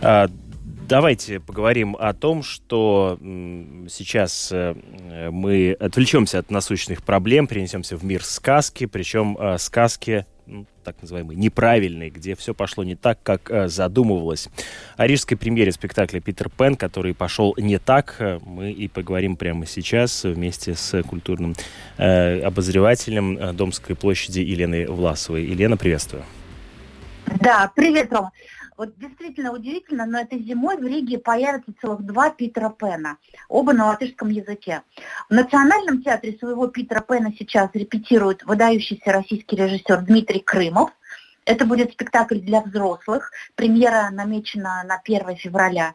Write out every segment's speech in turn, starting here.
А, давайте поговорим о том, что сейчас э, мы отвлечемся от насущных проблем, перенесемся в мир сказки, причем э, сказки ну, так называемый неправильный, где все пошло не так, как э, задумывалось. О рижской премьере спектакля «Питер Пен», который пошел не так, э, мы и поговорим прямо сейчас вместе с культурным э, обозревателем э, Домской площади Еленой Власовой. Елена, приветствую. Да, привет, Рома. Вот действительно удивительно, но этой зимой в Риге появятся целых два Питера Пена, оба на латышском языке. В Национальном театре своего Питера Пена сейчас репетирует выдающийся российский режиссер Дмитрий Крымов. Это будет спектакль для взрослых. Премьера намечена на 1 февраля.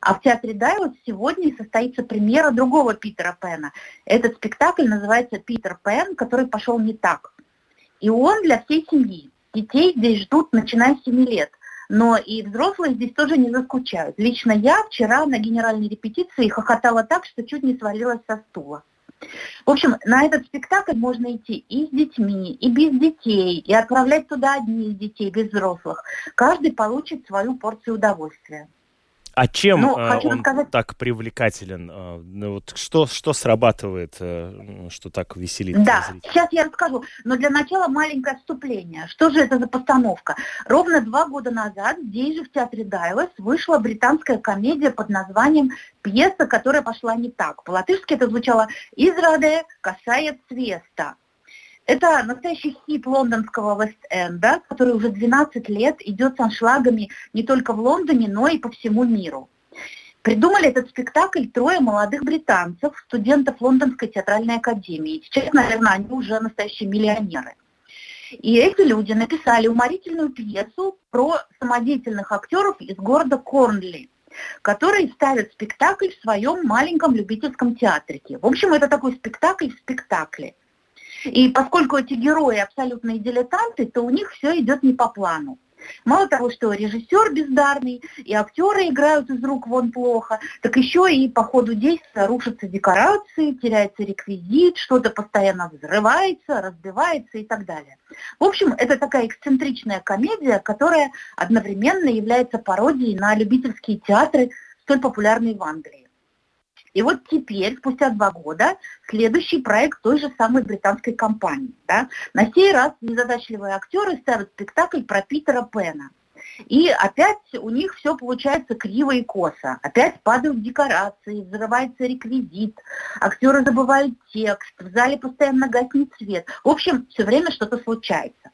А в театре Дайлот сегодня состоится премьера другого Питера Пена. Этот спектакль называется «Питер Пен, который пошел не так». И он для всей семьи. Детей здесь ждут, начиная с 7 лет – но и взрослые здесь тоже не заскучают. Лично я вчера на генеральной репетиции хохотала так, что чуть не свалилась со стула. В общем, на этот спектакль можно идти и с детьми, и без детей, и отправлять туда одних детей, без взрослых. Каждый получит свою порцию удовольствия. А чем ну, э, он рассказать... так привлекателен? Э, ну, вот что, что срабатывает, э, что так веселит? Да, сейчас я расскажу. Но для начала маленькое вступление. Что же это за постановка? Ровно два года назад здесь же в театре Дайлас вышла британская комедия под названием «Пьеса, которая пошла не так». По-латышски это звучало «Израде касает свеста». Это настоящий хит лондонского Вест-Энда, который уже 12 лет идет с аншлагами не только в Лондоне, но и по всему миру. Придумали этот спектакль трое молодых британцев, студентов Лондонской театральной академии. Сейчас, наверное, они уже настоящие миллионеры. И эти люди написали уморительную пьесу про самодеятельных актеров из города Корнли, которые ставят спектакль в своем маленьком любительском театрике. В общем, это такой спектакль в спектакле – и поскольку эти герои абсолютные дилетанты, то у них все идет не по плану. Мало того, что режиссер бездарный, и актеры играют из рук вон плохо, так еще и по ходу действия рушатся декорации, теряется реквизит, что-то постоянно взрывается, разбивается и так далее. В общем, это такая эксцентричная комедия, которая одновременно является пародией на любительские театры, столь популярные в Англии. И вот теперь, спустя два года, следующий проект той же самой британской компании. Да? На сей раз незадачливые актеры ставят спектакль про Питера Пена. И опять у них все получается криво и косо. Опять падают декорации, взрывается реквизит, актеры забывают текст, в зале постоянно гаснет свет. В общем, все время что-то случается.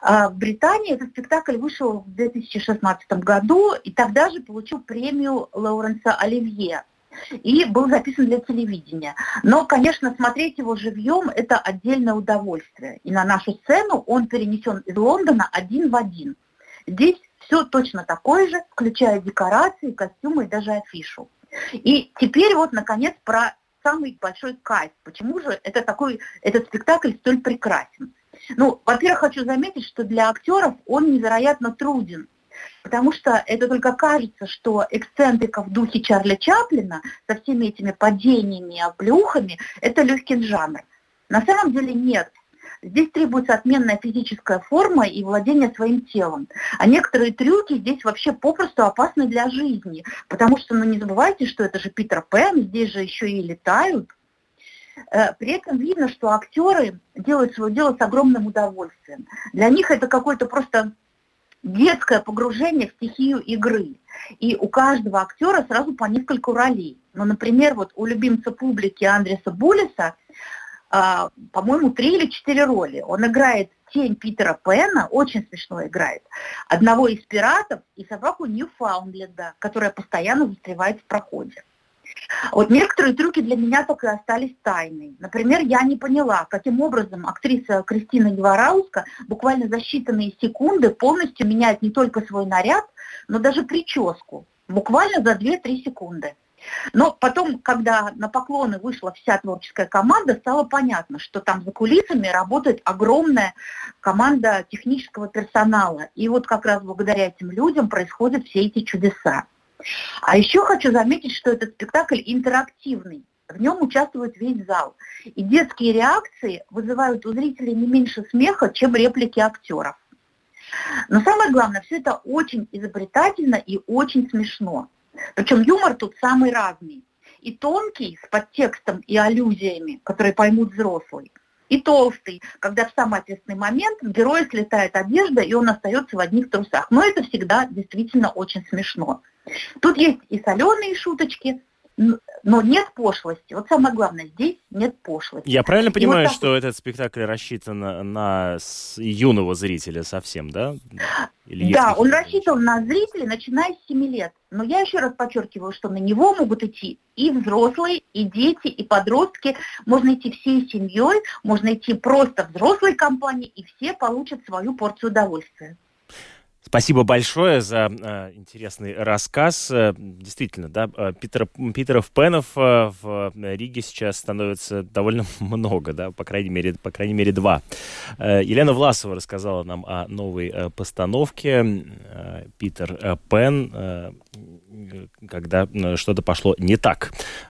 А в Британии этот спектакль вышел в 2016 году и тогда же получил премию Лоуренса Оливье и был записан для телевидения. Но, конечно, смотреть его живьем – это отдельное удовольствие. И на нашу сцену он перенесен из Лондона один в один. Здесь все точно такое же, включая декорации, костюмы и даже афишу. И теперь вот, наконец, про самый большой кайф. Почему же это такой, этот спектакль столь прекрасен? Ну, во-первых, хочу заметить, что для актеров он невероятно труден потому что это только кажется, что эксцентрика в духе Чарли Чаплина со всеми этими падениями и оплюхами – это легкий жанр. На самом деле нет. Здесь требуется отменная физическая форма и владение своим телом. А некоторые трюки здесь вообще попросту опасны для жизни, потому что, ну не забывайте, что это же Питер Пен, здесь же еще и летают. Э, при этом видно, что актеры делают свое дело с огромным удовольствием. Для них это какой-то просто детское погружение в стихию игры. И у каждого актера сразу по несколько ролей. Ну, например, вот у любимца публики Андреса Булиса, э, по-моему, три или четыре роли. Он играет тень Питера Пэна, очень смешно играет, одного из пиратов и собаку Ньюфаундленда, которая постоянно застревает в проходе. Вот некоторые трюки для меня так и остались тайной. Например, я не поняла, каким образом актриса Кристина Геварауска буквально за считанные секунды полностью меняет не только свой наряд, но даже прическу. Буквально за 2-3 секунды. Но потом, когда на поклоны вышла вся творческая команда, стало понятно, что там за кулисами работает огромная команда технического персонала. И вот как раз благодаря этим людям происходят все эти чудеса. А еще хочу заметить, что этот спектакль интерактивный. В нем участвует весь зал. И детские реакции вызывают у зрителей не меньше смеха, чем реплики актеров. Но самое главное, все это очень изобретательно и очень смешно. Причем юмор тут самый разный. И тонкий, с подтекстом и аллюзиями, которые поймут взрослый, и толстый, когда в самый ответственный момент героя слетает одежда, и он остается в одних трусах. Но это всегда действительно очень смешно. Тут есть и соленые шуточки, но нет пошлости. Вот самое главное, здесь нет пошлости. Я правильно понимаю, вот так... что этот спектакль рассчитан на, на юного зрителя совсем, да? Или да, он рассчитан на зрителей, начиная с 7 лет. Но я еще раз подчеркиваю, что на него могут идти и взрослые, и дети, и подростки. Можно идти всей семьей, можно идти просто взрослой компанией, и все получат свою порцию удовольствия. Спасибо большое за э, интересный рассказ. Э, действительно, да, э, Питер, Питеров Пенов э, в Риге сейчас становится довольно много, да, по крайней мере, по крайней мере два. Елена Власова рассказала нам о новой постановке Питер Пен, когда что-то пошло не так.